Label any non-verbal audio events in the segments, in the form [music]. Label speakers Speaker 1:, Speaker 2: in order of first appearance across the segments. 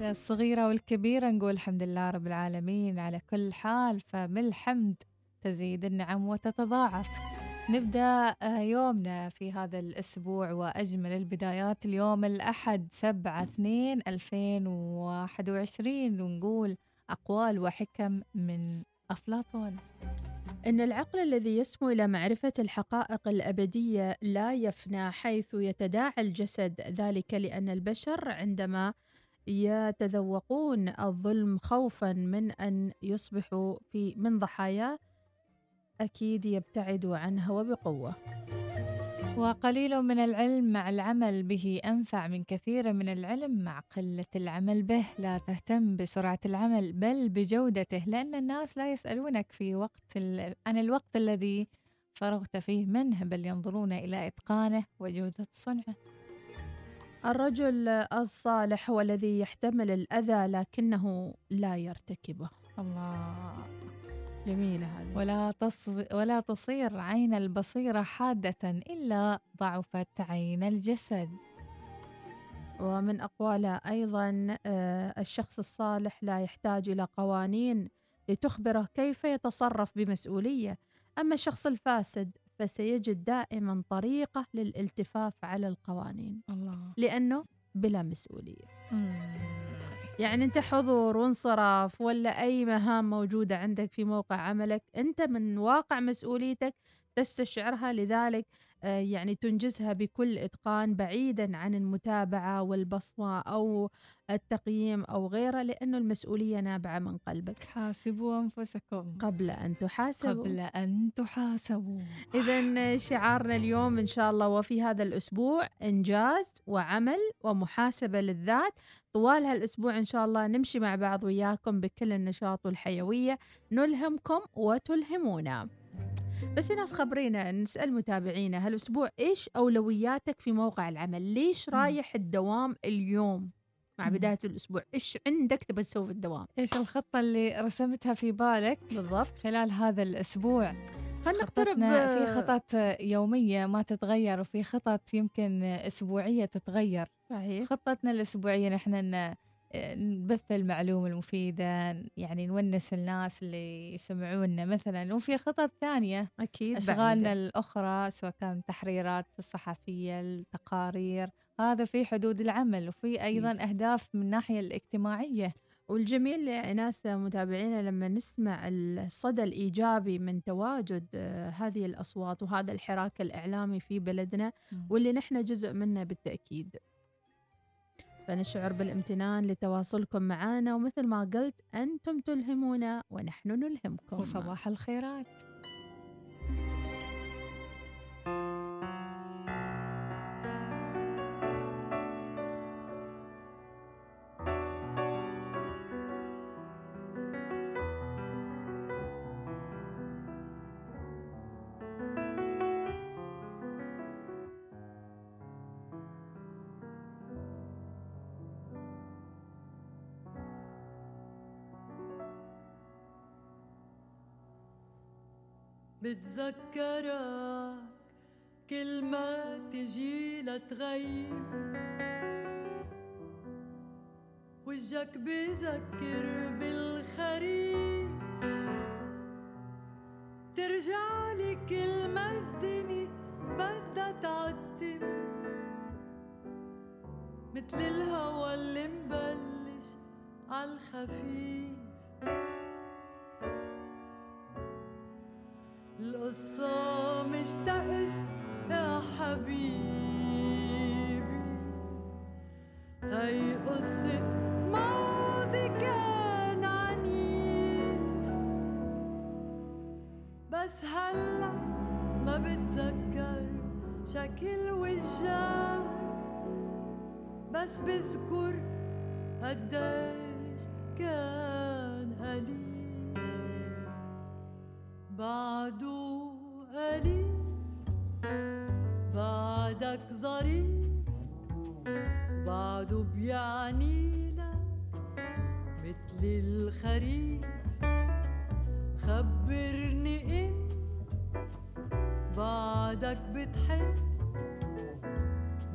Speaker 1: الصغيرة والكبيرة نقول الحمد لله رب العالمين على كل حال فبالحمد تزيد النعم وتتضاعف. نبدأ آه، يومنا في هذا الأسبوع وأجمل البدايات. اليوم الأحد 7 2 2021 ونقول أقوال وحكم من أفلاطون.
Speaker 2: إن العقل الذي يسمو إلى معرفة الحقائق الأبدية لا يفنى حيث يتداعى الجسد ذلك لأن البشر عندما يتذوقون الظلم خوفا من أن يصبحوا في من ضحاياه أكيد يبتعدوا عنها وبقوة.
Speaker 1: وقليل من العلم مع العمل به أنفع من كثير من العلم مع قلة العمل به. لا تهتم بسرعة العمل بل بجودته لأن الناس لا يسألونك في وقت عن الوقت الذي فرغت فيه منه بل ينظرون إلى إتقانه وجودة صنعه.
Speaker 2: الرجل الصالح هو الذي يحتمل الأذى لكنه لا يرتكبه.
Speaker 1: الله.
Speaker 2: جميلة هذه.
Speaker 1: ولا تص... ولا تصير عين البصيرة حادة إلا ضعفت عين الجسد.
Speaker 2: ومن أقواله أيضا آه، الشخص الصالح لا يحتاج إلى قوانين لتخبره كيف يتصرف بمسؤولية. أما الشخص الفاسد فسيجد دائما طريقة للالتفاف على القوانين
Speaker 1: الله.
Speaker 2: لأنه بلا مسؤولية
Speaker 1: مم.
Speaker 2: يعني أنت حضور وانصراف ولا أي مهام موجودة عندك في موقع عملك أنت من واقع مسؤوليتك تستشعرها لذلك يعني تنجزها بكل إتقان بعيدا عن المتابعة والبصمة أو التقييم أو غيره لأنه المسؤولية نابعة من قلبك.
Speaker 1: حاسبوا أنفسكم.
Speaker 2: قبل أن تحاسبوا.
Speaker 1: قبل أن تحاسبوا.
Speaker 2: اذا شعارنا اليوم إن شاء الله وفي هذا الأسبوع إنجاز وعمل ومحاسبة للذات. طوال هالأسبوع إن شاء الله نمشي مع بعض وياكم بكل النشاط والحيوية. نلهمكم وتلهمونا. بس ناس خبرينا نسأل متابعينا هالأسبوع إيش أولوياتك في موقع العمل؟ ليش رايح الدوام اليوم؟ مع بداية الأسبوع إيش عندك تبى تسوي في الدوام؟
Speaker 1: إيش الخطة اللي رسمتها في بالك
Speaker 2: بالضبط.
Speaker 1: خلال هذا الأسبوع؟
Speaker 2: خلينا نقترب
Speaker 1: في خطط يومية ما تتغير وفي خطط يمكن أسبوعية تتغير.
Speaker 2: صحيح.
Speaker 1: خطتنا الأسبوعية نحن نبث المعلومة المفيدة يعني نونس الناس اللي يسمعونا مثلا. وفي خطط ثانية
Speaker 2: أكيد
Speaker 1: أشغالنا
Speaker 2: بعيدة.
Speaker 1: الأخرى سواء كان تحريرات الصحفية التقارير هذا في حدود العمل. وفي أيضا أكيد. أهداف من الناحية الاجتماعية.
Speaker 2: والجميل ناس متابعينا لما نسمع الصدى الإيجابي من تواجد آه، هذه الأصوات وهذا الحراك الإعلامي في بلدنا واللي نحن جزء منه بالتأكيد. فنشعر بالامتنان لتواصلكم معنا ومثل ما قلت أنتم تلهمونا ونحن نلهمكم.
Speaker 1: وصباح الخيرات.
Speaker 3: بتذكرك كل ما تجي لتغيب وجهك بذكر بالخريف ترجع لي كل ما الدنيا بدها تعتم مثل الهوى اللي مبلش عالخفيف القصة مش تأس يا حبيبي. هي قصة ماضي كان عنيف. بس هلا ما بتذكر شكل وجهك. بس بذكر قديش كان قليل بعده بعده بيعني لك مثل الخريف. خبرني إن بعدك بتحب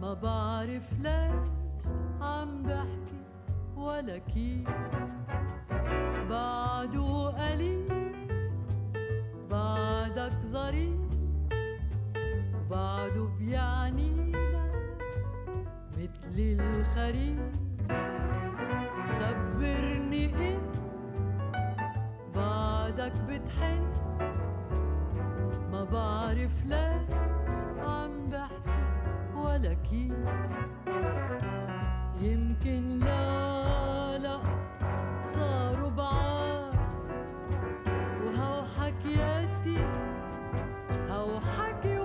Speaker 3: ما بعرف ليش عم بحكي ولا كيف. بعده أليف بعدك ظريف بعده بيعني مثل الخريف. خبرني انت بعدك بتحن. ما بعرف ليش عم بحكي ولا كيف. يمكن لا لا صاروا بعاد وهو حكياتي هو حكي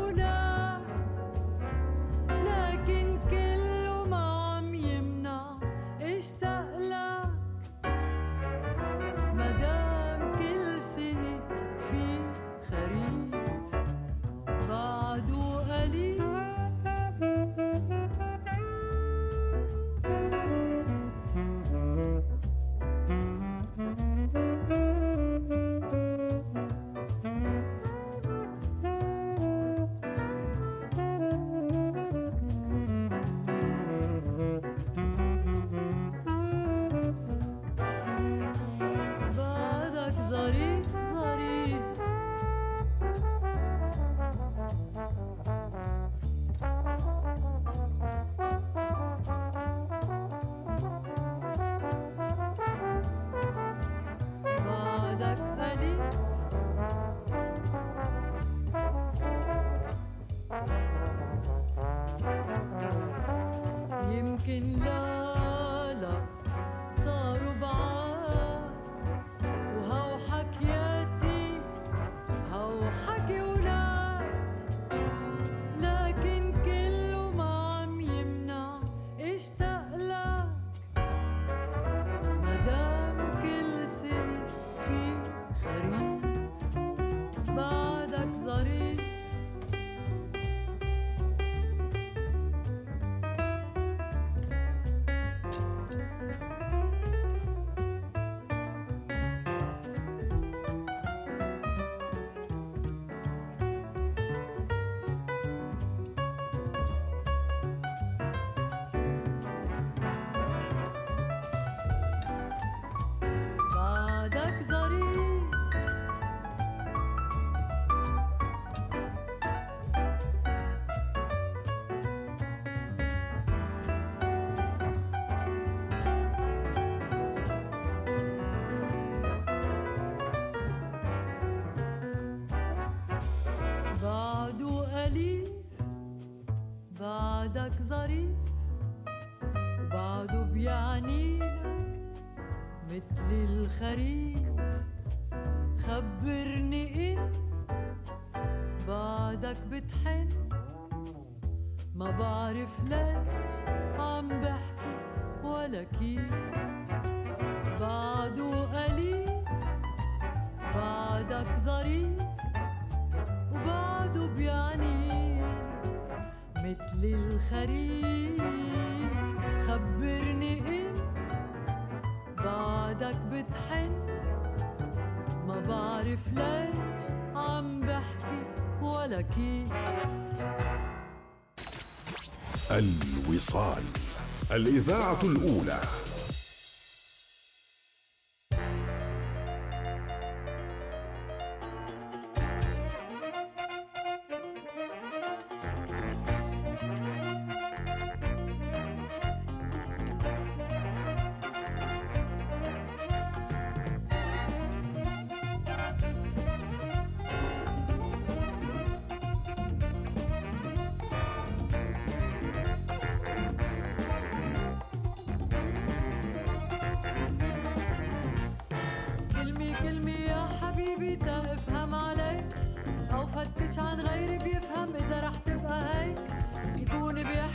Speaker 3: الخريف كيف
Speaker 4: الوصال الإذاعة الأولى.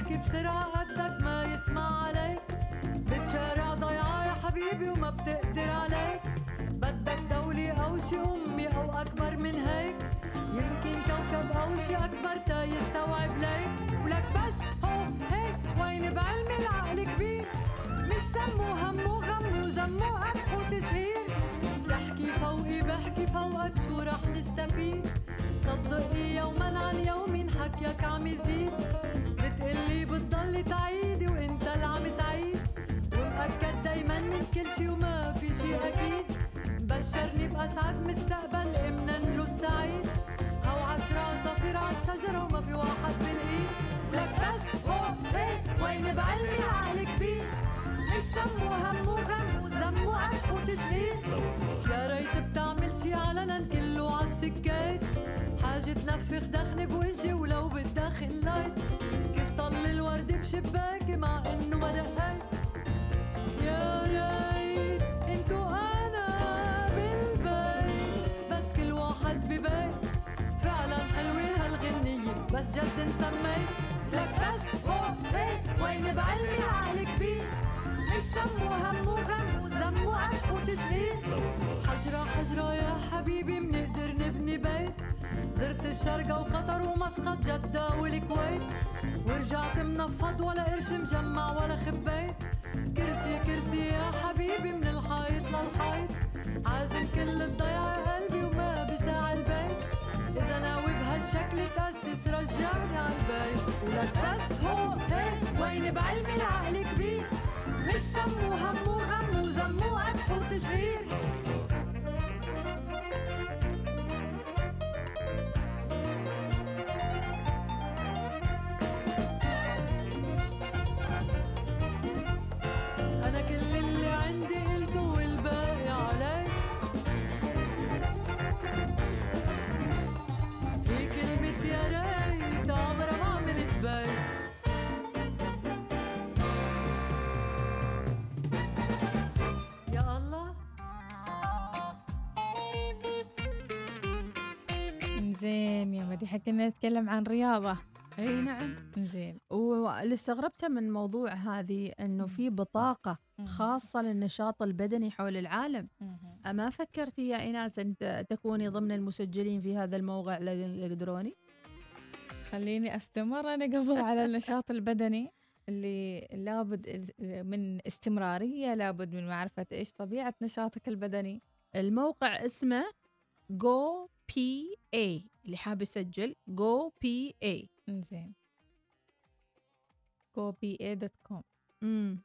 Speaker 3: بيحكي بسرعة قدك ما يسمع عليك. بتشارع ضيعة يا حبيبي وما بتقدر عليك. بدك دولة أو شي أمي أو أكبر من هيك. يمكن كوكب أو شي أكبر تا يستوعب ليك. ولك بس هو هيك وين بعلم العقل كبير. مش سمو همو غمو زمو قدح وتشهير. بحكي فوقي فوقك شو رح نستفيد؟ صدقني يوما عن يوم حكيك عم يزيد. بتقلي بتضلي تعيدي وانت اللي عم تعيد. ومأكد دايما من كل شي وما في شي أكيد. بشرني بأسعد مستقبل امنا السعيد. هو عشرة صفير عالشجرة وما في واحد بالإيد. لك بس هو هيك وين بعلمي العقل كبير؟ مش سم وهم وغم وزم وقف وتشهير يا ريت بتعمل شي علنا كله عالسكات حاجة تنفخ دخن بوجهي ولو بتدخن لايت كيف طل الورد بشباكي مع انه ما دقيت يا ريت انتو أنا بالبيت بس كل واحد ببيت فعلا حلوة هالغنية بس جد نسميت لك بس هو هيك وين بعلمي العقل كبير مش سم وهم وغم وزم وقف وتشهير حجرة حجرة يا حبيبي منقدر نبني بيت. زرت الشرقة وقطر ومسقط جدة والكويت. ورجعت منفض ولا قرش مجمع ولا خبيت. كرسي كرسي يا حبيبي من الحيط للحيط. عازم كل الضيعة قلبي وما بساع البيت. إذا ناوي بهالشكل تأسس رجعني عالبيت ولك بس هو هيك وين بعلمي العقل كبير؟ مش سم وهم وغم وزم وقدح
Speaker 1: مديحة كنا نتكلم عن رياضة.
Speaker 2: أي نعم.
Speaker 1: زين.
Speaker 2: واللي استغربته من موضوع هذه إنه في بطاقة خاصة للنشاط البدني حول العالم. أما فكرتي يا إيناس ان ت- تكوني ضمن المسجلين في هذا الموقع الالكتروني
Speaker 1: خليني أستمر أنا قبل [laughs] على النشاط البدني اللي لابد من استمرارية لابد من معرفة إيش طبيعة نشاطك البدني.
Speaker 2: الموقع اسمه GoPA اللي حاب يسجل GoPA
Speaker 1: زين gopa.com
Speaker 2: امم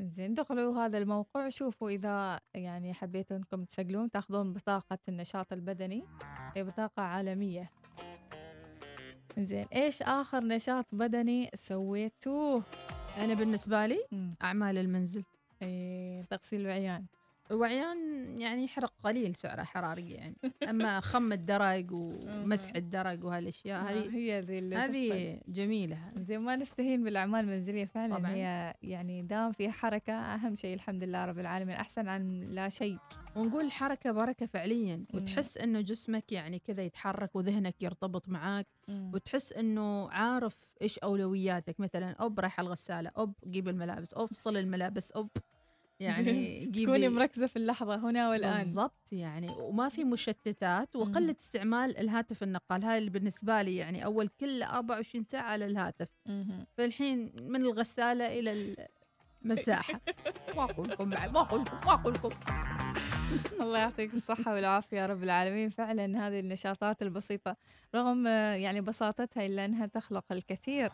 Speaker 1: زين دخلوا هذا الموقع شوفوا إذا يعني حبيتوا أنكم تسجلون تأخذون بطاقة النشاط البدني. هي بطاقة عالمية. زين إيش آخر نشاط بدني سويتوه؟
Speaker 2: أنا بالنسبة لي
Speaker 1: مم.
Speaker 2: أعمال المنزل.
Speaker 1: إيه تغسيل العيان.
Speaker 2: وعيان يعني يحرق قليل سعره حراريه يعني. أما خم الدرج ومسح الدرج وهالأشياء
Speaker 1: آه،
Speaker 2: هذه
Speaker 1: هي ذي اللي.
Speaker 2: هذه جميلة.
Speaker 1: زين ما نستهين بالأعمال المنزلية فعلا.
Speaker 2: طبعاً.
Speaker 1: هي يعني دام في حركة أهم شيء الحمد لله رب العالمين. أحسن عن لا شيء.
Speaker 2: ونقول الحركه بركة فعليا. وتحس إنه جسمك يعني كذا يتحرك وذهنك يرتبط معاك. وتحس إنه عارف إيش أولوياتك. مثلا أوب رايح الغسالة. أوب جيب الملابس. أوب فصل الملابس. أوب. يعني
Speaker 1: تكوني مركزة في اللحظة هنا والآن.
Speaker 2: بالضبط يعني وما في مشتتات
Speaker 1: وقلة.
Speaker 2: استعمال الهاتف النقال. هاي اللي بالنسبة لي يعني أول كل 24 ساعة على الهاتف. فالحين من الغسالة إلى المساحه [laughs] ما أقول لكم ما أقول لكم ما أقول لكم [laughs]
Speaker 1: الله يعطيك الصحة والعافية يا رب العالمين. فعلا هذه النشاطات البسيطة رغم يعني بساطتها إلا أنها تخلق الكثير.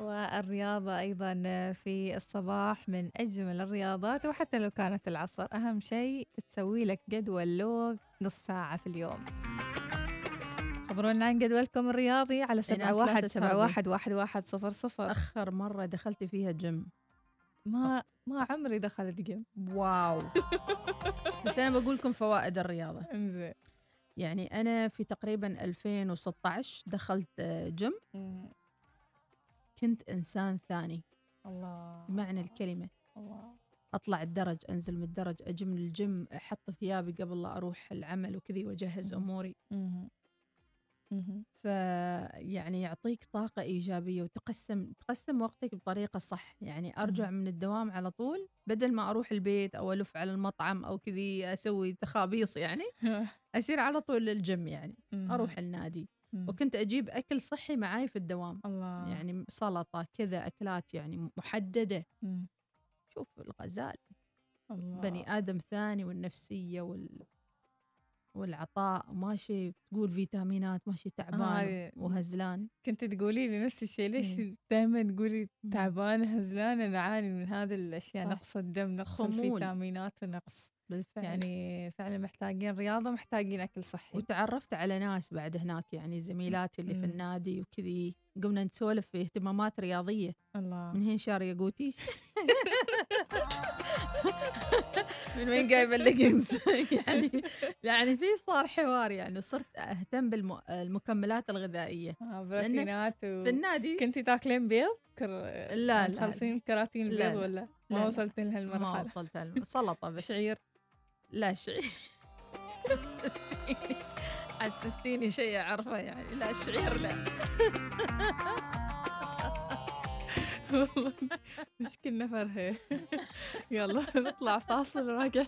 Speaker 1: والرياضة أيضا في الصباح من أجمل الرياضات وحتى لو كانت العصر. أهم شيء تسوي لك جدول لو نص ساعة في اليوم. خبرونا عن جدولكم الرياضي على سبعة واحد. سبعة واحد واحد واحد صفر صفر.
Speaker 2: أخر مرة دخلت فيها جيم
Speaker 1: ما ما عمري دخلت جيم.
Speaker 2: واو. [laughs] بس أنا بقول لكم فوائد الرياضة.
Speaker 1: انزين.
Speaker 2: يعني أنا في تقريبا 2016 دخلت آه، جيم. كنت إنسان ثاني.
Speaker 1: الله.
Speaker 2: بمعنى الكلمة.
Speaker 1: الله.
Speaker 2: أطلع الدرج أنزل من الدرج أجي من الجيم أحط ثيابي قبل لا أروح العمل وكذي
Speaker 1: وأجهز. أموري.
Speaker 2: فيعني يعطيك طاقة إيجابية وتقسم تقسم وقتك بطريقة صح. يعني أرجع
Speaker 1: مم.
Speaker 2: من الدوام على طول بدل ما أروح البيت أو ألف على المطعم أو كذي أسوي تخابيص يعني [laughs] أسير على طول للجيم يعني أروح النادي.
Speaker 1: مم.
Speaker 2: وكنت أجيب أكل صحي معاي في الدوام.
Speaker 1: الله.
Speaker 2: يعني سلطة كذا أكلات يعني محددة.
Speaker 1: مم.
Speaker 2: شوف الغزال.
Speaker 1: الله.
Speaker 2: بني آدم ثاني والنفسية وال والعطاء وماشي تقول فيتامينات ماشي تعبان
Speaker 1: هاي-
Speaker 2: وهزلان
Speaker 1: كنت تقولي لي نفس الشيء ليش دائما تقولي
Speaker 2: مم.
Speaker 1: تعبانة هزلانة نعاني من هذه الأشياء
Speaker 2: صح.
Speaker 1: نقص الدم نقص. الفيتامينات ونقص
Speaker 2: بالفعل.
Speaker 1: يعني فعلا محتاجين رياضة محتاجين أكل صحي.
Speaker 2: وتعرفت على ناس بعد هناك يعني زميلاتي اللي في
Speaker 1: مم.
Speaker 2: النادي وكذي قمنا نسولف في اهتمامات رياضية.
Speaker 1: الله.
Speaker 2: من هين شاري ياقوتي [laughs] من وين جايبه الليجنز [laughs] يعني يعني في صار حوار يعني صرت أهتم بالمكملات الغذائية.
Speaker 1: آه، بروتينات و...
Speaker 2: في النادي
Speaker 1: كنتي تاكلين بيض؟ كر...
Speaker 2: لا، لا.
Speaker 1: تخلصين كراتين البيض
Speaker 2: لا.
Speaker 1: ولا؟
Speaker 2: لا،
Speaker 1: ما
Speaker 2: لا.
Speaker 1: وصلت
Speaker 2: ما
Speaker 1: لهالمرحلة.
Speaker 2: وصلت سلطة [laughs] بس.
Speaker 1: شعير.
Speaker 2: لا شعير حسستيني شيء أعرفه يعني. لا شعير لا.
Speaker 1: والله كنا فرهة يلا نطلع فاصل وراجع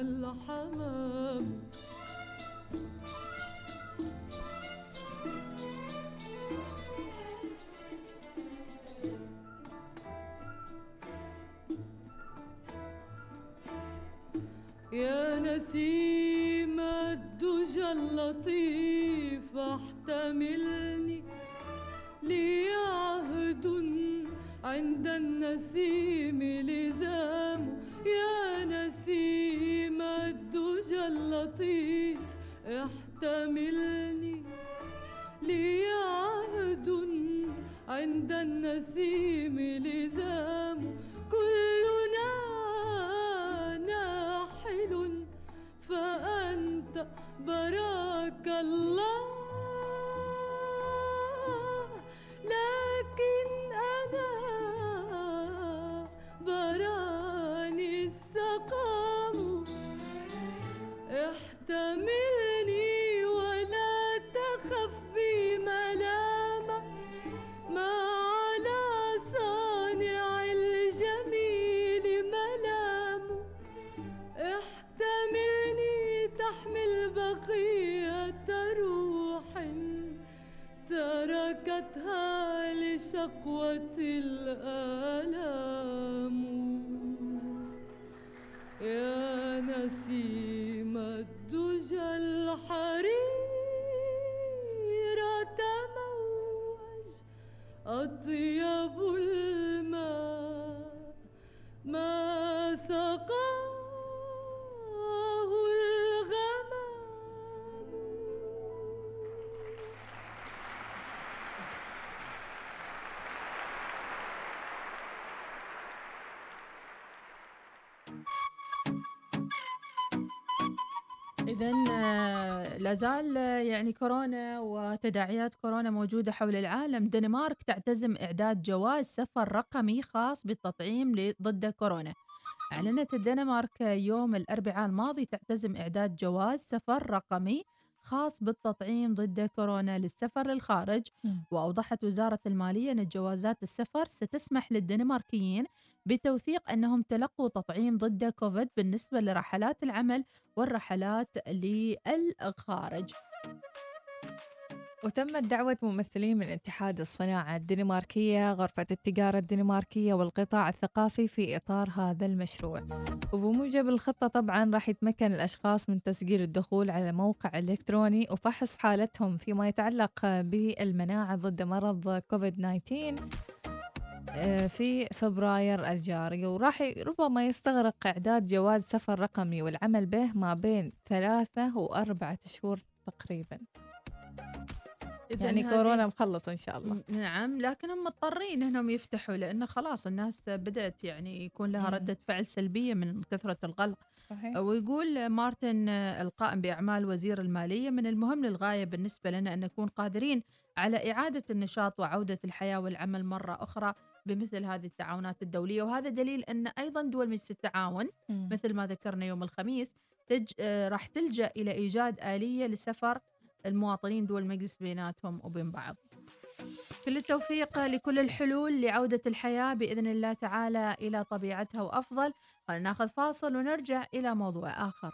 Speaker 3: الحمام يا نسيم الدجى اللطيف احتملني لي عهد عند النسيم لزام يا اللطيف احتملني لي عهد عند النسيم لزام. كلنا ناحل فأنت براك الله. احتملني ولا تخف بي ملامة ما على صانع الجميل ملام احتملني تحمل بقية روح تركتها لشقوة الآلام. يا أطيب الماء. ما
Speaker 2: إذا لازال آه، يعني كورونا وتداعيات كورونا موجودة حول العالم. دنمارك تعتزم إعداد جواز سفر رقمي خاص بالتطعيم ضد كورونا. أعلنت الدنمارك يوم الأربعاء الماضي تعتزم إعداد جواز سفر رقمي خاص بالتطعيم ضد كورونا للسفر للخارج. وأوضحت وزارة المالية أن جوازات السفر ستسمح للدنماركيين بتوثيق أنهم تلقوا تطعيم ضد كوفيد بالنسبة لرحلات العمل والرحلات للخارج.
Speaker 1: وتمت دعوة ممثلين من اتحاد الصناعة الدنماركية غرفة التجارة الدنماركية والقطاع الثقافي في إطار هذا المشروع. وبموجب الخطة طبعا راح يتمكن الأشخاص من تسجيل الدخول على موقع إلكتروني وفحص حالتهم فيما يتعلق بالمناعة ضد مرض كوفيد 19 آه، في فبراير الجاري وراح ربما يستغرق إعداد جواز سفر رقمي والعمل به ما بين ثلاثة وأربعة شهور تقريبا.
Speaker 2: إذن
Speaker 1: يعني كورونا مخلص إن شاء الله.
Speaker 2: نعم لكن هم مضطرين إنهم يفتحوا لأنه خلاص الناس بدأت يعني يكون لها. ردة فعل سلبية من كثرة الغلق.
Speaker 1: صحيح.
Speaker 2: ويقول مارتن القائم بأعمال وزير المالية من المهم للغاية بالنسبة لنا أن نكون قادرين على إعادة النشاط وعودة الحياة والعمل مرة أخرى بمثل هذه التعاونات الدولية وهذا دليل أن أيضا دول مجلس التعاون. مثل ما ذكرنا يوم الخميس تج... آه، راح تلجأ إلى إيجاد آلية لسفر المواطنين دول المجلس بيناتهم وبين بعض. كل التوفيق لكل الحلول لعودة الحياة بإذن الله تعالى إلى طبيعتها وأفضل. خلينا ناخذ فاصل ونرجع إلى موضوع
Speaker 3: آخر.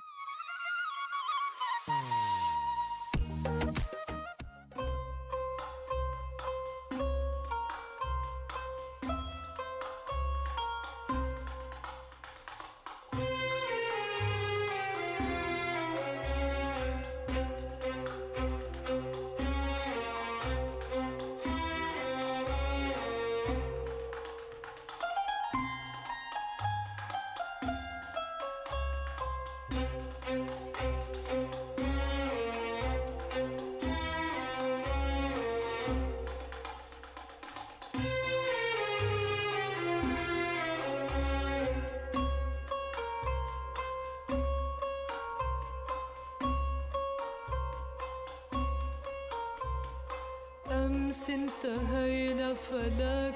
Speaker 3: فلا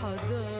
Speaker 3: 好的。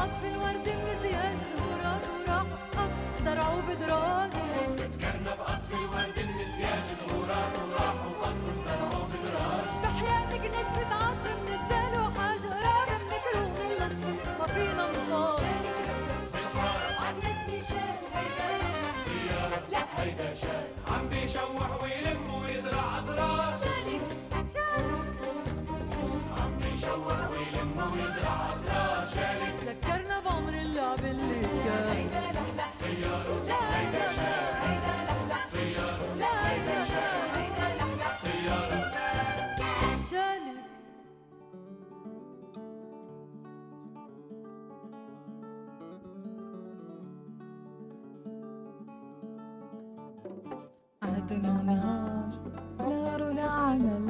Speaker 3: بقطف الورد من زياج زهورات وراح قط زرعوا بدراج
Speaker 5: ذكرنا بقطف الورد النسياج زهورات وراح
Speaker 3: بحياتك عطف من الشال من ما فينا
Speaker 5: هيدا. لا هيدا شال. عم بيشوح ويلم
Speaker 1: عهدنا نهار نارنا عمل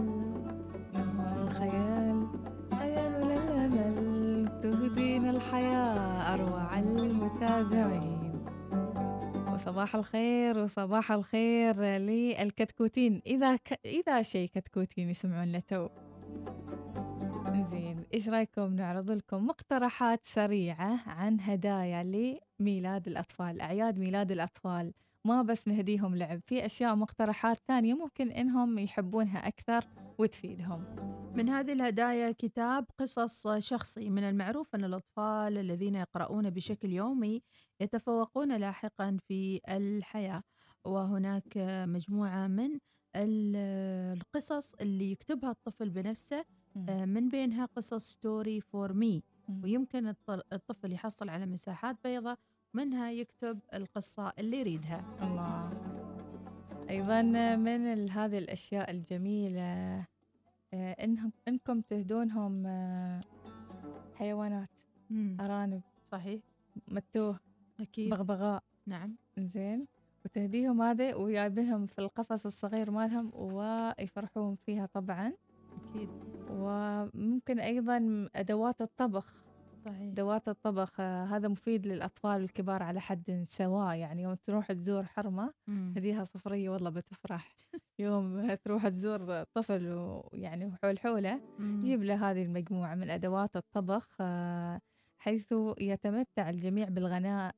Speaker 1: نهار الخيال خيالنا الأمل. تهدينا الحياة أروع المتابعين. وصباح الخير وصباح الخير للكتكوتين. إذا ك... إذا شيء كتكوتين يسمعون له تو. زين إيش رأيكم؟ نعرض لكم مقترحات سريعة عن هدايا لميلاد الأطفال أعياد ميلاد الأطفال. ما بس نهديهم لعب في أشياء مقترحات ثانية ممكن إنهم يحبونها أكثر وتفيدهم.
Speaker 2: من هذه الهدايا كتاب قصص شخصي من المعروف أن الأطفال الذين يقرؤون بشكل يومي يتفوقون لاحقا في الحياة وهناك مجموعة من ال- القصص اللي يكتبها الطفل بنفسه آه، من بينها قصص Story for
Speaker 1: Me.
Speaker 2: ويمكن الط- الطفل يحصل على مساحات بيضاء منها يكتب القصة اللي يريدها.
Speaker 1: الله. أيضا من هذه الأشياء الجميلة آه، إنهم إنكم تهدونهم آه، حيوانات
Speaker 2: مم.
Speaker 1: أرانب.
Speaker 2: صحيح.
Speaker 1: متوه.
Speaker 2: أكيد.
Speaker 1: بغبغاء.
Speaker 2: نعم.
Speaker 1: زين. وتهديهم هذا وجايبينهم في القفص الصغير مالهم ويفرحون فيها طبعا.
Speaker 2: أكيد.
Speaker 1: وممكن أيضا أدوات الطبخ.
Speaker 2: صحيح
Speaker 1: أدوات الطبخ آه، هذا مفيد للأطفال والكبار على حد سواء يعني يوم تروح تزور حرمة
Speaker 2: مم.
Speaker 1: هديها صفرية والله بتفرح [laughs] يوم تروح تزور طفل ويعني وحول حوله. جيب له هذه المجموعة من أدوات الطبخ آه، حيث يتمتع الجميع بالغناء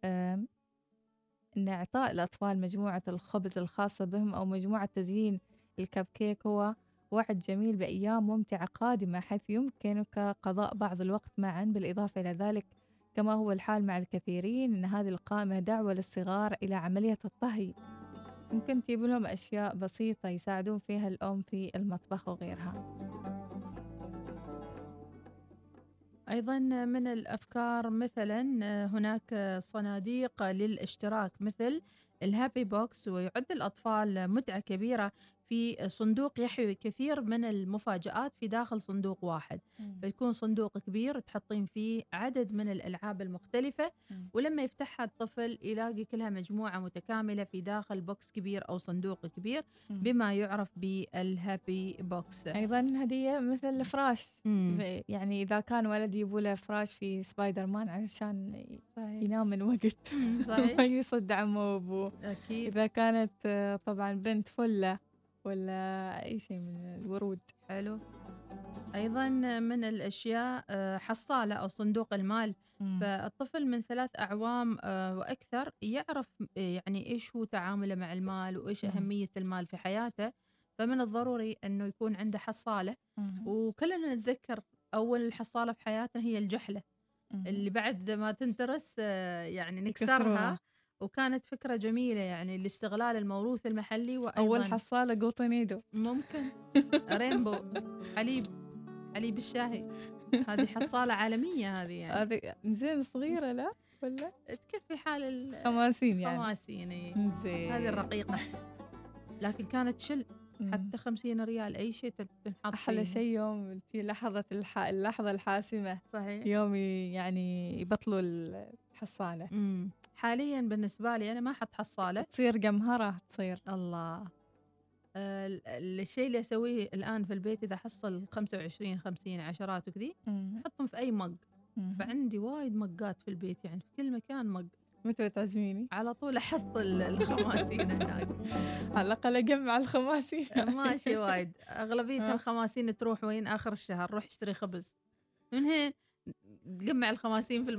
Speaker 1: أن إعطاء الأطفال مجموعة الخبز الخاصة بهم أو مجموعة تزيين الكب كيك هو وعد جميل بأيام ممتعة قادمة حيث يمكنك قضاء بعض الوقت معا بالإضافة إلى ذلك كما هو الحال مع الكثيرين أن هذه القائمة دعوة للصغار إلى عملية الطهي. ممكن تجيب لهم أشياء بسيطة يساعدون فيها الأم في المطبخ وغيرها.
Speaker 2: أيضا من الأفكار مثلا هناك صناديق للاشتراك مثل ال happy box ويعد الأطفال متعة كبيرة في صندوق يحوي كثير من المفاجآت في داخل صندوق واحد. فيكون صندوق كبير تحطين فيه عدد من الألعاب المختلفة
Speaker 1: مم.
Speaker 2: ولما يفتحها الطفل يلاقي كلها مجموعة متكاملة في داخل box كبير أو صندوق كبير
Speaker 1: مم.
Speaker 2: بما يعرف بال happy
Speaker 1: box أيضا هديه مثل الفراش.
Speaker 2: مم.
Speaker 1: يعني إذا كان ولد يبوا له فراش في سبايدر مان عشان
Speaker 2: صحيح.
Speaker 1: ينام من وقت
Speaker 2: مم، [laughs]
Speaker 1: ما يصد عمه
Speaker 2: أكيد.
Speaker 1: إذا كانت آه، طبعا بنت فلة ولا أي شيء من الورود.
Speaker 2: حلو. أيضا من الأشياء آه، حصالة أو صندوق المال. فالطفل من ثلاث أعوام آه، وأكثر يعرف يعني إيش هو تعامله مع المال وإيش. أهمية المال في حياته. فمن الضروري أنه يكون عنده حصالة.
Speaker 1: مم.
Speaker 2: وكلنا نتذكر أول حصالة في حياتنا هي الجحلة.
Speaker 1: مم.
Speaker 2: اللي بعد ما تنترس يعني. نكسرها. وكانت فكرة جميلة يعني لاستغلال الموروث المحلي وأيضا
Speaker 1: اول حصاله قوطنيدو
Speaker 2: ممكن. [laughs] رينبو حليب حليب الشاهي. هذه حصالة عالمية هذه يعني.
Speaker 1: هذه زين صغيرة لا؟ ولا؟
Speaker 2: تكفي حال
Speaker 1: خماسين يعني.
Speaker 2: الخماسين إي.
Speaker 1: زين.
Speaker 2: هذه الرقيقة. لكن كانت شل. حتى خمسين ريال أي شيء تنحط فيه.
Speaker 1: شيء يوم تي لحظة الح... اللحظة الحاسمة.
Speaker 2: صحيح.
Speaker 1: يوم يعني يبطلوا الحصاله
Speaker 2: مم. حاليا بالنسبة لي أنا ما أحط حصالة.
Speaker 1: تصير قمهره تصير.
Speaker 2: الله. آه، ال- الشيء اللي أسويه الآن في البيت إذا حصل 25 50 عشرات وكذي. أحطهم في أي
Speaker 1: مم.
Speaker 2: فعندي وايد مجات في البيت يعني في كل مكان مج
Speaker 1: متى تعزميني؟
Speaker 2: على طول أحط ال- الخماسين هناك. [laughs]
Speaker 1: على الأقل أجمع الخماسين. [laughs]
Speaker 2: ماشي وايد. أغلبية
Speaker 1: آه.
Speaker 2: الخماسين تروح وين؟ آخر الشهر. روح اشتري خبز. من هين تجمع الخماسين في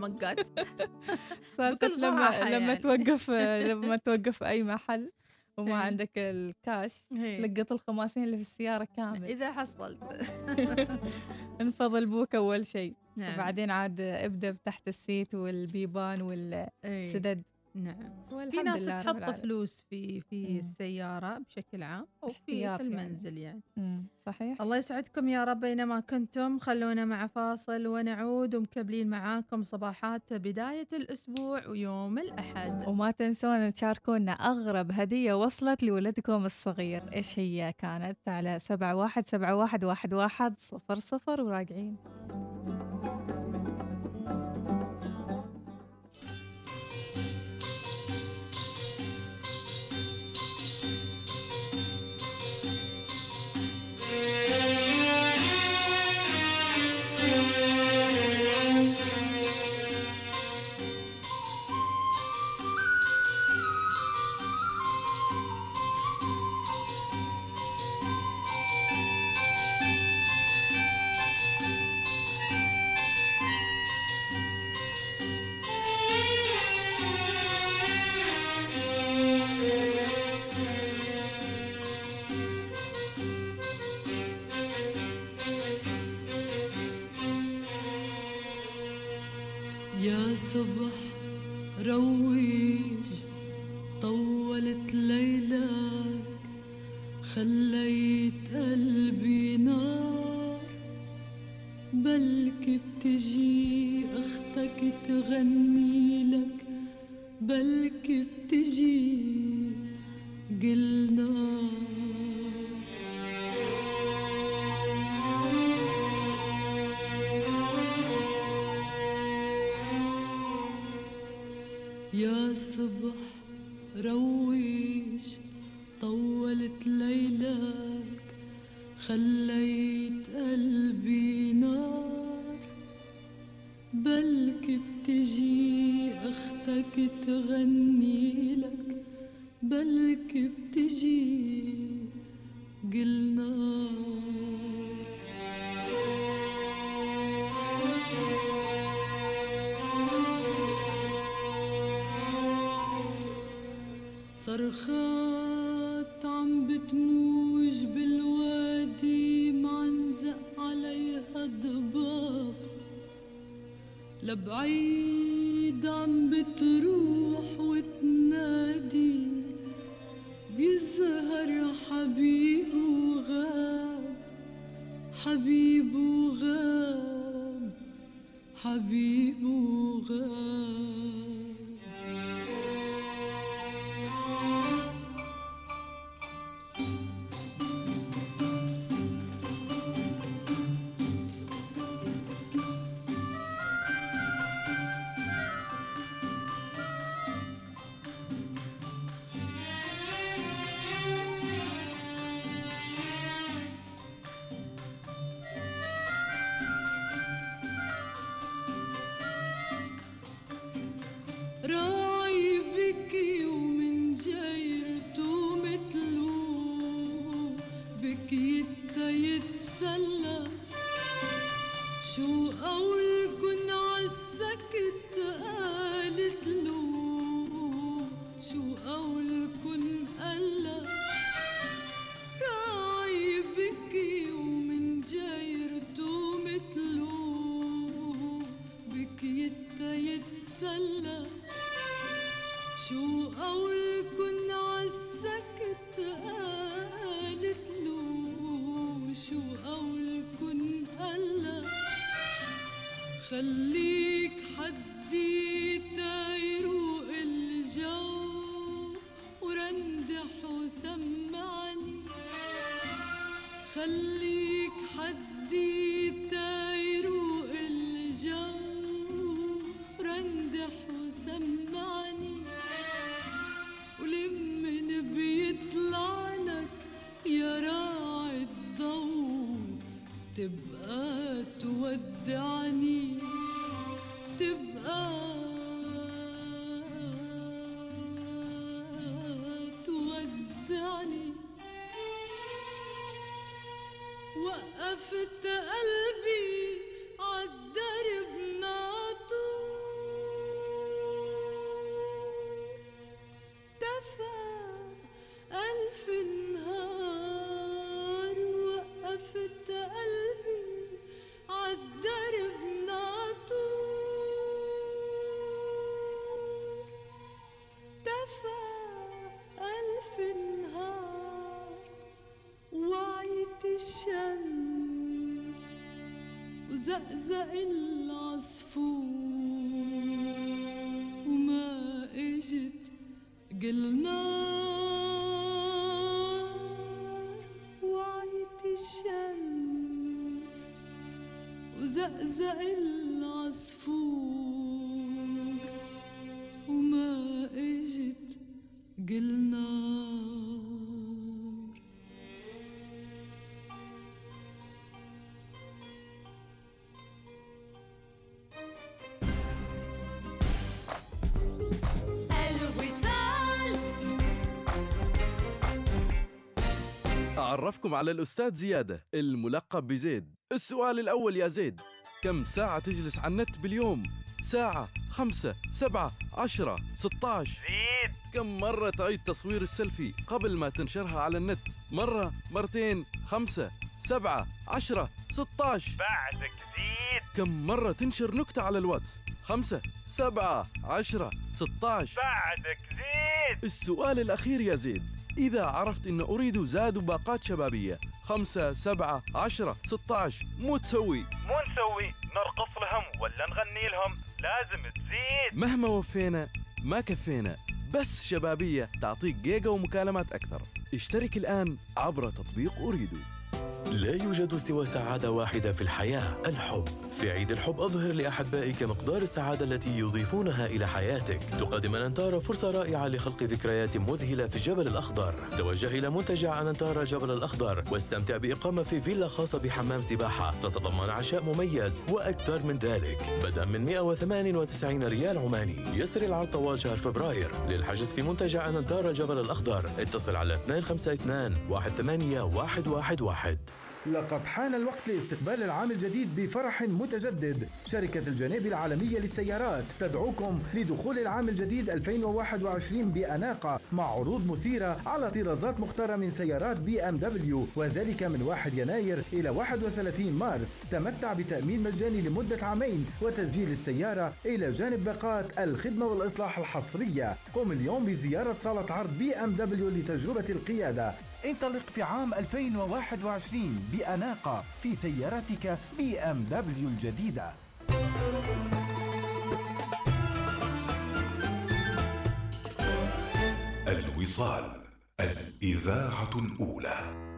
Speaker 1: سالفة [laughs]
Speaker 2: بكل
Speaker 1: لما
Speaker 2: صراحة
Speaker 1: لما
Speaker 2: يعني.
Speaker 1: توقف [laughs] لما توقف أي محل وما
Speaker 2: إيه.
Speaker 1: عندك الكاش
Speaker 2: هي.
Speaker 1: لقط الخماسين اللي في السيارة كامل
Speaker 2: إذا حصلت [laughs]
Speaker 1: انفض البوك أول شيء
Speaker 2: نعم
Speaker 1: وبعدين عاد ابدأ تحت ال seat والبيبان
Speaker 2: إيه.
Speaker 1: والسدد
Speaker 2: نعم. في ناس تحط
Speaker 1: العالمين.
Speaker 2: في في
Speaker 1: مم.
Speaker 2: السيارة بشكل عام أو في,
Speaker 1: يعني.
Speaker 2: المنزل يعني.
Speaker 1: مم، صحيح.
Speaker 2: الله يسعدكم يا رب أينما كنتم. خلونا مع فاصل ونعود ومكملين معاكم صباحات بداية الأسبوع ويوم الأحد.
Speaker 1: وما تنسون تشاركونا أغرب هدية وصلت لولدكم الصغير. إيش هي؟ كانت على سبعة واحد سبعة واحد واحد واحد صفر صفر وراجعين.
Speaker 3: بلكي بتجي قلنا مثل العصفور وما إجت قلنا وعيت الشمس وزقزق
Speaker 6: أعرفكم على الأستاذ زيادة الملقب بزيد. السؤال الأول يا زيد كم ساعة تجلس على النت باليوم؟ ساعة خمسة سبعة عشرة ستة عشر
Speaker 7: زيد!
Speaker 6: كم مرة تعيد تصوير السيلفي قبل ما تنشرها على النت؟ مرة مرتين خمسة سبعة عشرة ستة عشر
Speaker 7: بعدك زيد!
Speaker 6: كم مرة تنشر نكتة على الواتس؟ خمسة سبعة عشرة ستة عشر
Speaker 7: بعدك زيد!
Speaker 6: السؤال الأخير يا زيد إذا عرفت إن أريد زاد باقات شبابية. خمسة سبعة عشرة ستة عشر مو تسوي.
Speaker 7: مو نسوي. نرقص لهم ولا نغني لهم. لازم تزيد.
Speaker 6: مهما وفينا ما كفينا. بس شبابية تعطيك جيجا ومكالمات أكثر. اشترك الآن عبر تطبيق أريدو.
Speaker 8: لا يوجد سوى سعادة واحدة في الحياة الحب. في عيد الحب أظهر لأحبائك مقدار السعادة التي يضيفونها إلى حياتك. تقدم أنانتارا فرصة رائعة لخلق ذكريات مذهلة في الجبل الأخضر. توجه إلى منتجع أنانتارا الجبل الأخضر. واستمتع بإقامة في فيلا خاصة بحمام سباحة. تتضمن عشاء مميز وأكثر من ذلك. بدءا من 198 ريال عماني. يسري العرض طوال شهر فبراير. للحجز في منتجع أنانتارا الجبل الأخضر. اتصل على 252 18111
Speaker 9: لقد حان الوقت لاستقبال العام الجديد بفرح متجدد. شركة الجناب العالمية للسيارات تدعوكم لدخول العام الجديد 2021 بأناقة مع عروض مثيرة على طرازات مختارة من سيارات بي إم دبليو وذلك من 1 يناير إلى 31 مارس. تمتع بتأمين مجاني لمدة عامين وتسجيل السيارة إلى جانب باقات الخدمة والإصلاح الحصرية. قم اليوم بزيارة صالة عرض بي إم دبليو لتجربة القيادة. انطلق في عام 2021 بأناقة في سيارتك بي إم دبليو الجديدة.
Speaker 4: الوصال الإذاعة الأولى.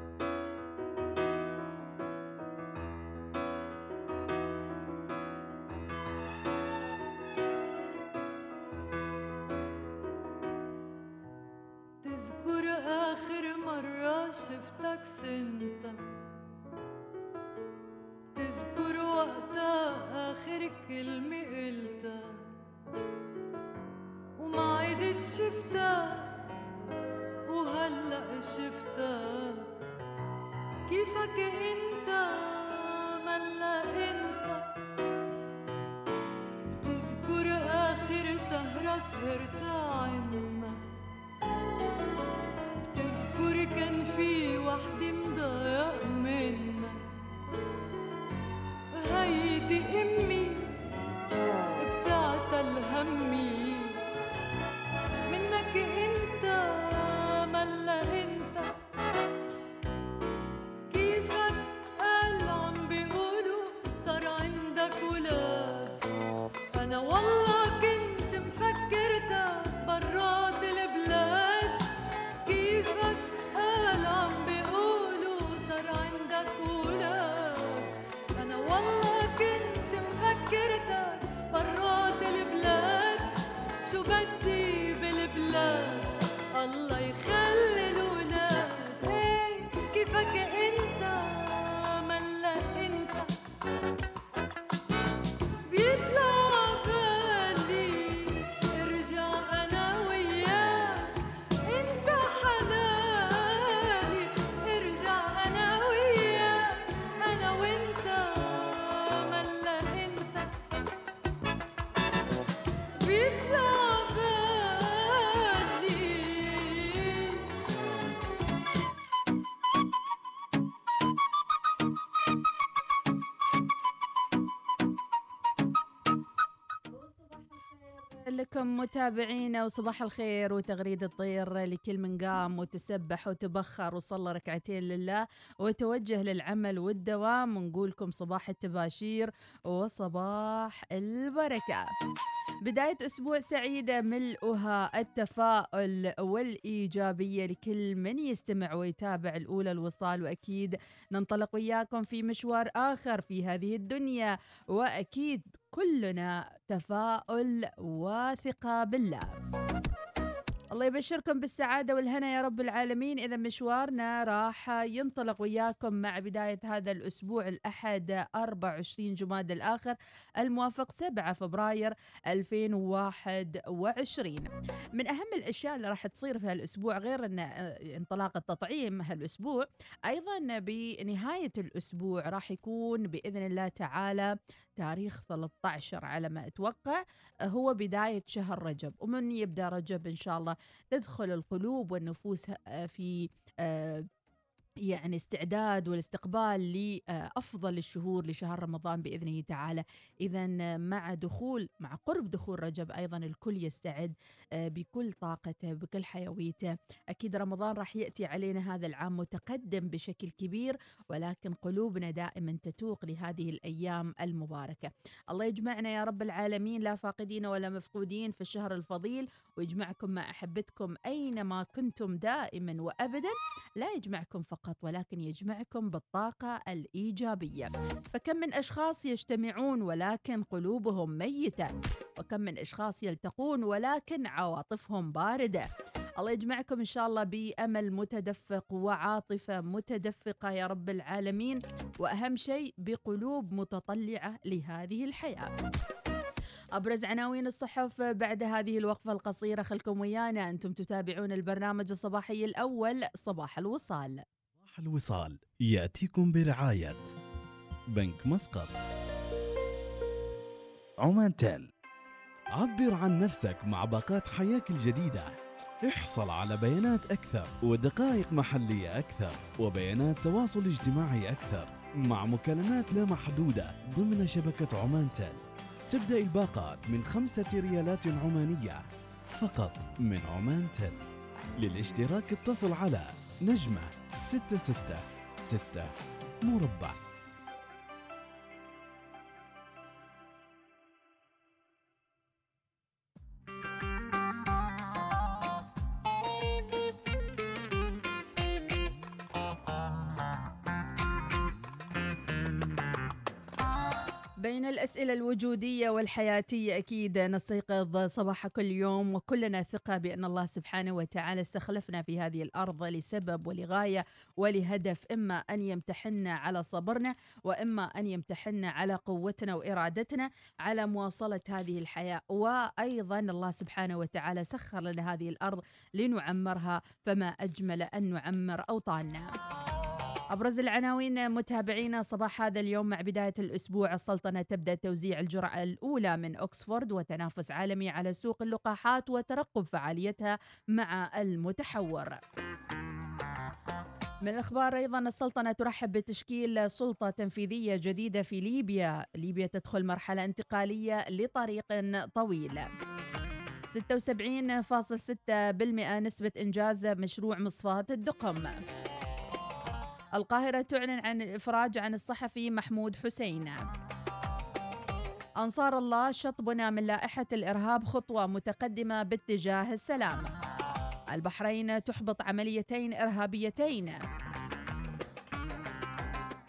Speaker 2: متابعينا وصباح الخير وتغريد الطير لكل من قام وتسبح وتبخر وصلى ركعتين لله وتوجه للعمل والدوام. ونقولكم صباح التباشير وصباح البركة. بداية أسبوع سعيدة ملؤها التفاؤل والإيجابية. لكل من يستمع ويتابع الأولى الوصال وأكيد ننطلق وياكم في مشوار آخر في هذه الدنيا. وأكيد كلنا تفاؤل وثقة بالله. الله يبشركم بالسعادة والهنا يا رب العالمين. إذا مشوارنا راح ينطلق وياكم مع بداية هذا الأسبوع الأحد 24 جماد الآخر الموافق 7 فبراير 2021 من أهم الأشياء اللي راح تصير في هالأسبوع غير أن انطلاق التطعيم هالأسبوع أيضا بنهاية الأسبوع راح يكون بإذن الله تعالى تاريخ 13 على ما أتوقع هو بداية شهر رجب ومن يبدأ رجب إن شاء الله تدخل القلوب والنفوس آه، في آه، يعني استعداد والاستقبال لأفضل الشهور لشهر رمضان بإذنه تعالى. إذا مع دخول مع قرب دخول رجب أيضا الكل يستعد بكل طاقته بكل حيويته. أكيد رمضان راح يأتي علينا هذا العام متقدم بشكل كبير ولكن قلوبنا دائما تتوق لهذه الأيام المباركة. الله يجمعنا يا رب العالمين لا فاقدين ولا مفقودين في الشهر الفضيل ويجمعكم مع أحبتكم أينما كنتم دائما وأبدا. لا يجمعكم فقط. ولكن يجمعكم بالطاقة الإيجابية. فكم من أشخاص يجتمعون ولكن قلوبهم ميتة؟ وكم من أشخاص يلتقون ولكن عواطفهم باردة؟ الله يجمعكم إن شاء الله بأمل متدفق وعاطفة متدفقة يا رب العالمين. وأهم شيء بقلوب متطلعة لهذه الحياة. أبرز عناوين الصحف بعد هذه الوقفة القصيرة خلكم ويانا. أنتم تتابعون البرنامج الصباحي الأول صباح الوصال.
Speaker 6: صباح الوصال يأتيكم برعاية بنك مسقط. عمان تيل عبر عن نفسك مع باقات حياك الجديدة. احصل على بيانات أكثر ودقائق محلية أكثر وبيانات تواصل اجتماعي أكثر مع مكالمات لا محدودة ضمن شبكة عمان تيل. تبدأ الباقات من خمسة ريالات عمانية فقط من عمان تيل. للاشتراك اتصل على نجمة ستة ستة ستة. مربع
Speaker 2: بين الأسئلة الوجودية والحياتية. أكيد نستيقظ صباح كل يوم وكلنا ثقة بأن الله سبحانه وتعالى استخلفنا في هذه الأرض لسبب ولغاية ولهدف إما أن يمتحنا على صبرنا وإما أن يمتحنا على قوتنا وإرادتنا على مواصلة هذه الحياة. وأيضا الله سبحانه وتعالى سخر لنا هذه الأرض لنعمرها فما أجمل أن نعمر أوطاننا. أبرز العناوين متابعينا صباح هذا اليوم مع بداية الأسبوع. السلطنة تبدأ توزيع الجرعة الأولى من أكسفورد وتنافس عالمي على سوق اللقاحات وترقب فعاليتها مع المتحور. من الأخبار أيضا السلطنة ترحب بتشكيل سلطة تنفيذية جديدة في ليبيا. ليبيا تدخل مرحلة انتقالية لطريق طويل. 76.6% نسبة إنجاز مشروع مصفاة الدقم. القاهرة تعلن عن الإفراج عن الصحفي محمود حسين أنصار الله شطبنا من لائحة الإرهاب خطوة متقدمة باتجاه السلام. البحرين تحبط عمليتين إرهابيتين.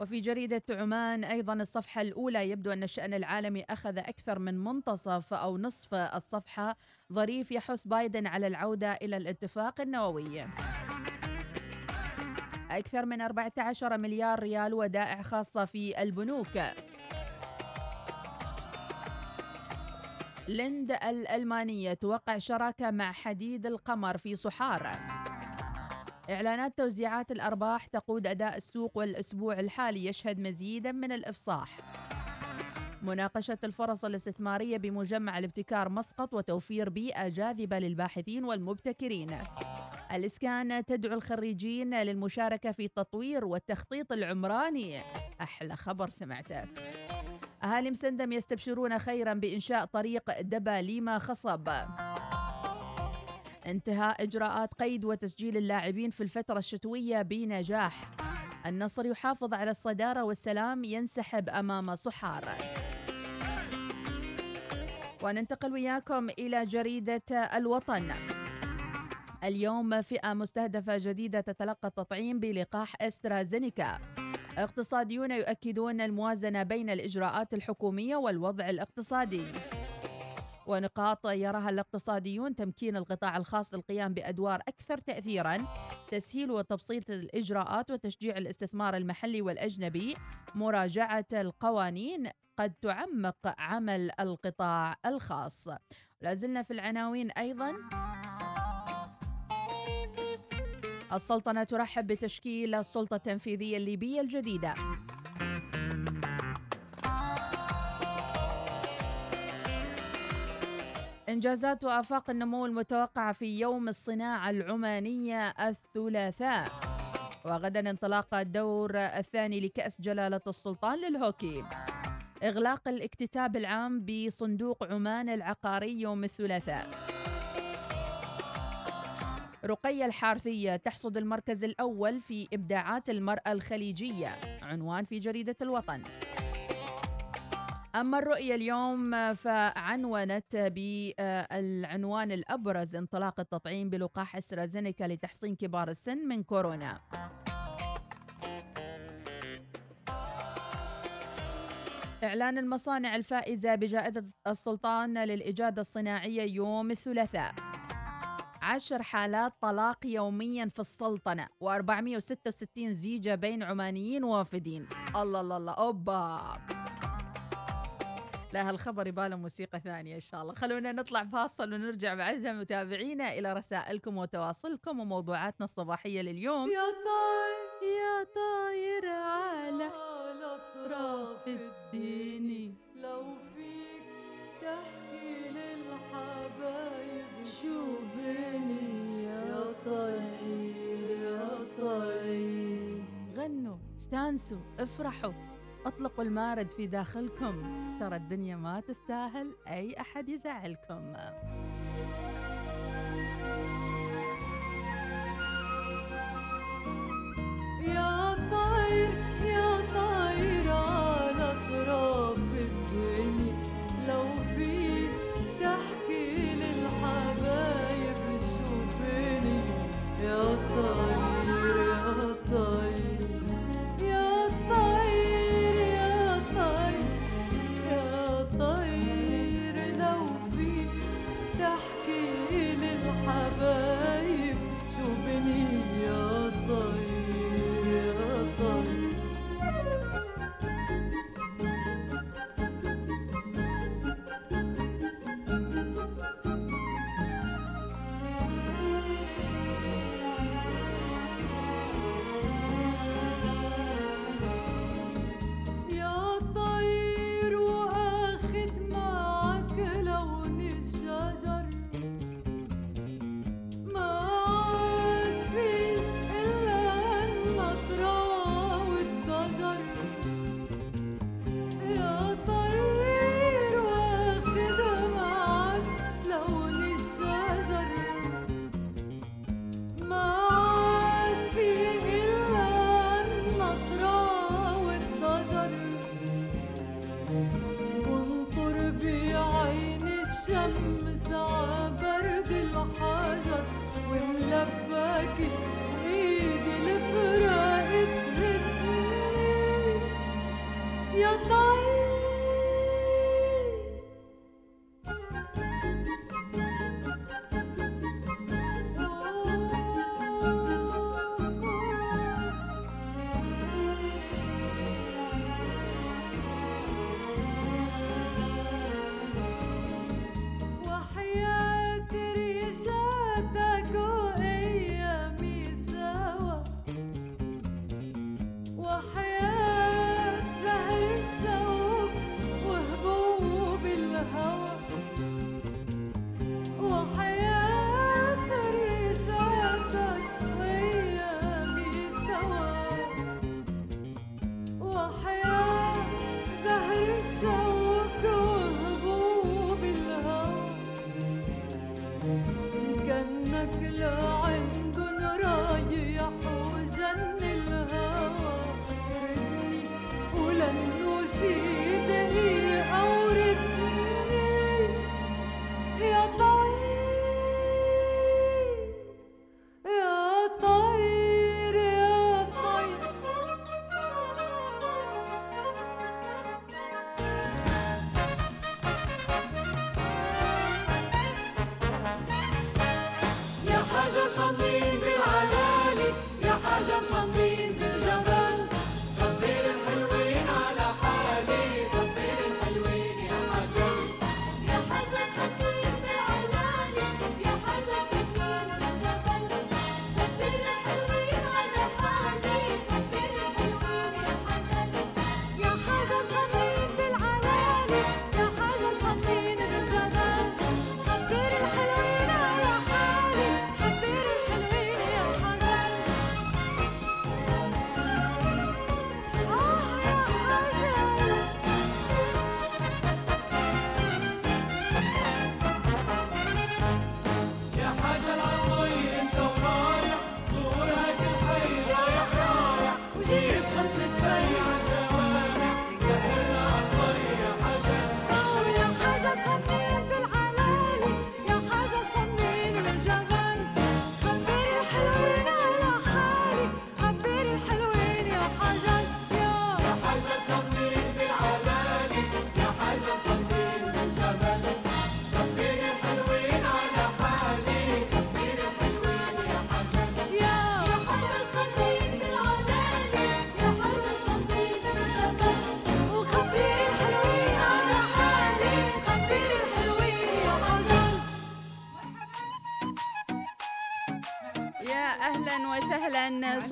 Speaker 2: وفي جريدة عمان أيضا الصفحة الأولى يبدو أن الشأن العالمي أخذ أكثر من منتصف أو نصف الصفحة. ظريف يحث بايدن على العودة إلى الاتفاق النووي. أكثر من 14 مليار ريال ودائع خاصة في البنوك. ليند الألمانية توقع شراكة مع حديد القمر في صحارى إعلانات توزيعات الأرباح تقود أداء السوق والأسبوع الحالي يشهد مزيدا من الإفصاح. مناقشة الفرص الاستثمارية بمجمع الابتكار مسقط وتوفير بيئة جاذبة للباحثين والمبتكرين. الإسكان تدعو الخريجين للمشاركة في التطوير والتخطيط العمراني. أحلى خبر سمعته. أهالي مسندم يستبشرون خيرا بإنشاء طريق دبا ليما خصب. انتهاء إجراءات قيد وتسجيل اللاعبين في الفترة الشتوية بنجاح. النصر يحافظ على الصدارة والسلام ينسحب أمام صحار. وننتقل وياكم إلى جريدة الوطن. اليوم فئة مستهدفة جديدة تتلقى التطعيم بلقاح استرازينيكا. اقتصاديون يؤكدون الموازنة بين الإجراءات الحكومية والوضع الاقتصادي. ونقاط يراها الاقتصاديون تمكين القطاع الخاص للقيام بأدوار أكثر تأثيراً تسهيل وتبسيط الإجراءات وتشجيع الاستثمار المحلي والأجنبي. مراجعة القوانين قد تعمق عمل القطاع الخاص. لازلنا في العناوين أيضاً. السلطنة ترحب بتشكيل السلطة التنفيذية الليبية الجديدة. إنجازات وآفاق النمو المتوقعة في يوم الصناعة العمانية الثلاثاء. وغدا انطلاق الدور الثاني لكأس جلالة السلطان للهوكي. إغلاق الاكتتاب العام بصندوق عمان العقاري يوم الثلاثاء. رقية الحارثية تحصد المركز الأول في إبداعات المرأة الخليجية. عنوان في جريدة الوطن. أما الرؤية اليوم فعنونت بالعنوان الأبرز انطلاق التطعيم بلقاح أسترازينيكا لتحصين كبار السن من كورونا. إعلان المصانع الفائزة بجائزة السلطان للإجادة الصناعية يوم الثلاثاء. عشر حالات طلاق يوميا في السلطنة و466 زيجة بين عمانيين ووافدين. الله الله الله. أوبا. لا هالخبر يباله موسيقى ثانية إن شاء الله. خلونا نطلع فاصل ونرجع بعدها متابعينا إلى رسائلكم وتواصلكم وموضوعاتنا الصباحية لليوم.
Speaker 3: يا طاير
Speaker 2: يا طاير على أطراف الدنيا
Speaker 3: لو فيك تحكي للحبايب
Speaker 2: شو
Speaker 3: يا طير يا طير
Speaker 2: غنوا استانسوا افرحوا. أطلقوا المارد في داخلكم. ترى الدنيا ما تستاهل أي أحد يزعلكم.
Speaker 3: يا طاير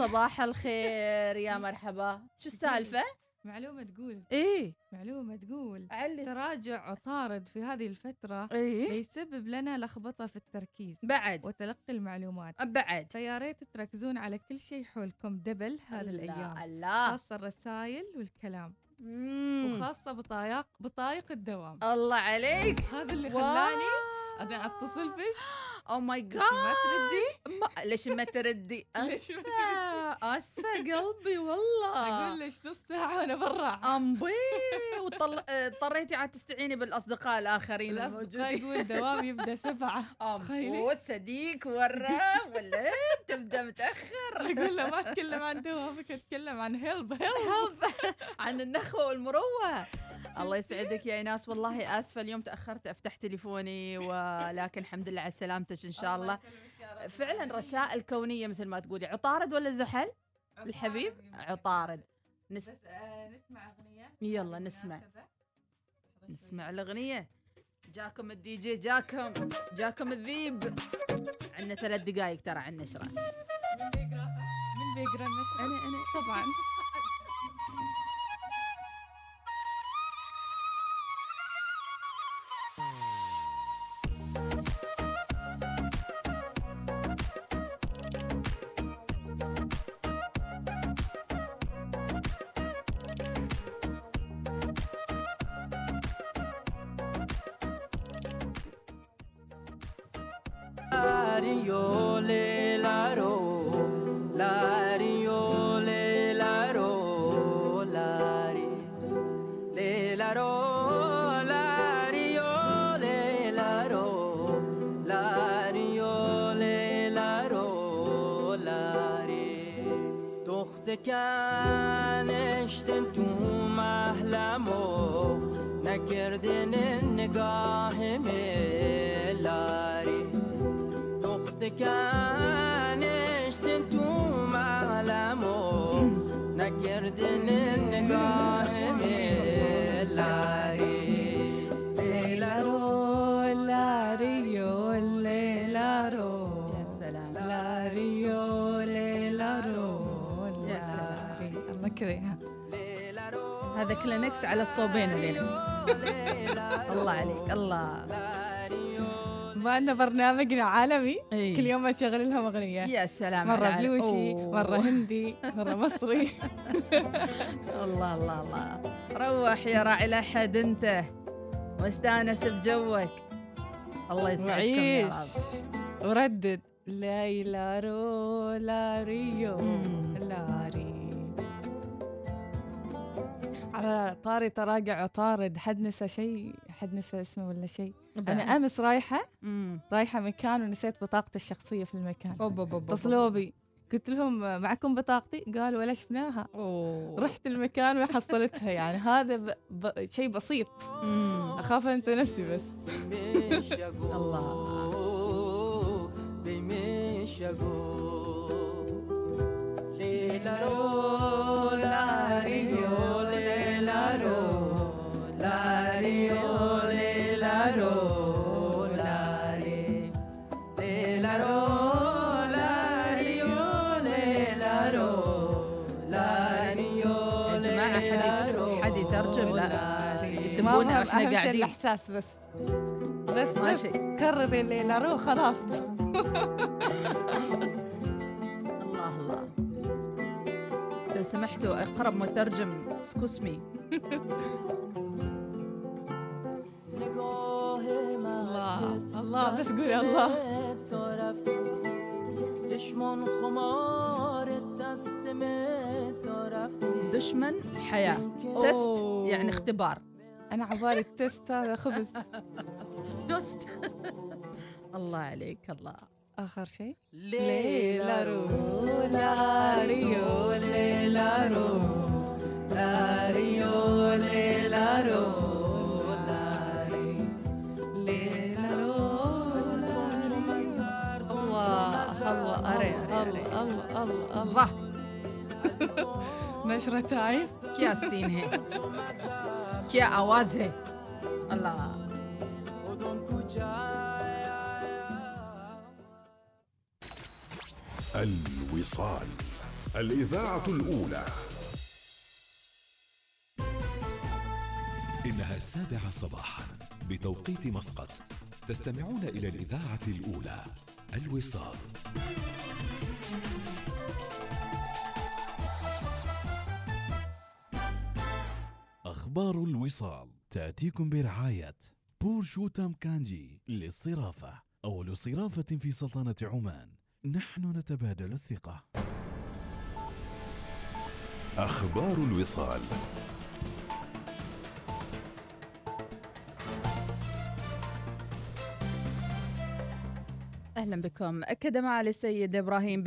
Speaker 2: صباح الخير يا مرحبا. شو السالفة؟
Speaker 1: معلومة تقول.
Speaker 2: إيه.
Speaker 1: معلومة تقول.
Speaker 2: علي
Speaker 1: تراجع عطارد في هذه الفترة
Speaker 2: إيه.
Speaker 1: بيسبب لنا لخبطة في التركيز
Speaker 2: بعد.
Speaker 1: وتلقي المعلومات.
Speaker 2: بعد.
Speaker 1: فيا ريت تركزون على كل شيء حولكم double هذه الأيام.
Speaker 2: الله.
Speaker 1: خاصة الرسائل والكلام.
Speaker 2: مم.
Speaker 1: وخاصة بطايق بطايق الدوام.
Speaker 2: الله عليك.
Speaker 1: هذا اللي. خلاني أنا أتصل فيش [gasps] [laughs]
Speaker 2: أو ماي
Speaker 1: أنت ما
Speaker 2: جاد
Speaker 1: تردي
Speaker 2: ما ليش ما تردي
Speaker 1: ليش ما
Speaker 2: اسفه اسفه قلبي والله
Speaker 1: أقول لك نص ساعة وأنا برا
Speaker 2: امبي وطل... اضطريتي عاد تستعيني بالاصدقاء الاخرين الموجودين
Speaker 1: يقول دوام يبدأ سبعة تخيلي.
Speaker 2: امبو صديق ورا ولا تبدا متاخر
Speaker 1: أقول له ما أتكلم عن دوامك أتكلم عن help
Speaker 2: help عن النخوه والمروه الله يسعدك يا ايناس والله اسفه اليوم تأخرت أفتح تليفوني ولكن الحمد لله على سلامتك إن شاء الله فعلا رسائل كونية مثل ما تقولي. عطارد ولا زحل؟ الحبيب؟ عطارد. نس...
Speaker 1: بس آه، نسمع أغنية.
Speaker 2: يلا نسمع. نسمع الأغنية. جاكم الدي جي جاكم. جاكم الذيب. عندنا ثلاث دقائق ترى على النشره
Speaker 1: من بيقرأها؟ من بيقرأ؟
Speaker 2: أنا أنا
Speaker 1: طبعا.
Speaker 10: سکنشتن تو محلم و نکردن نگاه ملاری دخت کنشتن تو محلم و نکردن نگاه ملاری
Speaker 1: كذا.
Speaker 2: هذا كلينكس على الصوبين اليوم. الله عليك الله.
Speaker 1: ما أن برنامجنا عالمي.
Speaker 2: إيه.
Speaker 1: كل يوم أشغل لهم أغنية.
Speaker 2: يا سلام على-
Speaker 1: بلوشي
Speaker 2: أوه.
Speaker 1: مرة هندي مرة مصري. [laughs]
Speaker 2: الله الله الله. روح يا راعي الأحد أنت. واستأنس بجوك. الله يسعدكم يا رب.
Speaker 1: وردد. ليلارو لاريو
Speaker 2: مم.
Speaker 1: على طاري تراجع عطارد حد نسى شيء حد نسى اسمه ولا شيء. أنا أمس
Speaker 2: رايحة.
Speaker 1: رايحة مكان ونسيت بطاقتي الشخصية في المكان. اتصلوا بي قلت لهم معكم بطاقتي؟ قالوا ولا شفناها.
Speaker 2: أوه.
Speaker 1: رحت المكان وحصلتها. يعني هذا ب... ب... شيء بسيط.
Speaker 2: أمم.
Speaker 1: أخاف أنسى نفسي بس.
Speaker 2: الله. [laughs]
Speaker 10: Lelaro,
Speaker 2: يسمونا
Speaker 1: شيء
Speaker 2: قاعدين.
Speaker 1: الإحساس بس. بس بس.
Speaker 2: ماشي.
Speaker 1: كرري ليلارو خلاص. [laughs]
Speaker 2: الله الله. لو سمحتوا اقرب مترجم. اسكسمي [laughs]
Speaker 1: الله بس قولي الله.
Speaker 10: چشمان خمار
Speaker 2: دشمن حياة. تست. يعني اختبار.
Speaker 1: أنا عبالي التست هذا خبز. [laughs]
Speaker 2: توست [laughs] الله عليك الله.
Speaker 1: آخر شيء.
Speaker 10: ليلارو
Speaker 1: لاريو
Speaker 10: ليلارو لاريو ليلارو لاري
Speaker 1: الله الله
Speaker 2: أري، أري، أري.
Speaker 1: الله الله الله
Speaker 2: वाह [laughs]
Speaker 1: نشرة تايم
Speaker 2: क्या सीन है क्या आवाज है अल्लाह
Speaker 11: الوصال الإذاعة الأولى
Speaker 4: إنها السابعة صباحا بتوقيت مسقط تستمعون إلى الإذاعة الأولى الوصال.
Speaker 12: أخبار الوصال تأتيكم برعاية بورشوتام كانجي للصرافة. أول صرافة في سلطنة عمان. نحن نتبادل الثقة.
Speaker 11: أخبار الوصال.
Speaker 2: أهلا بكم. أكد معالي السيد إبراهيم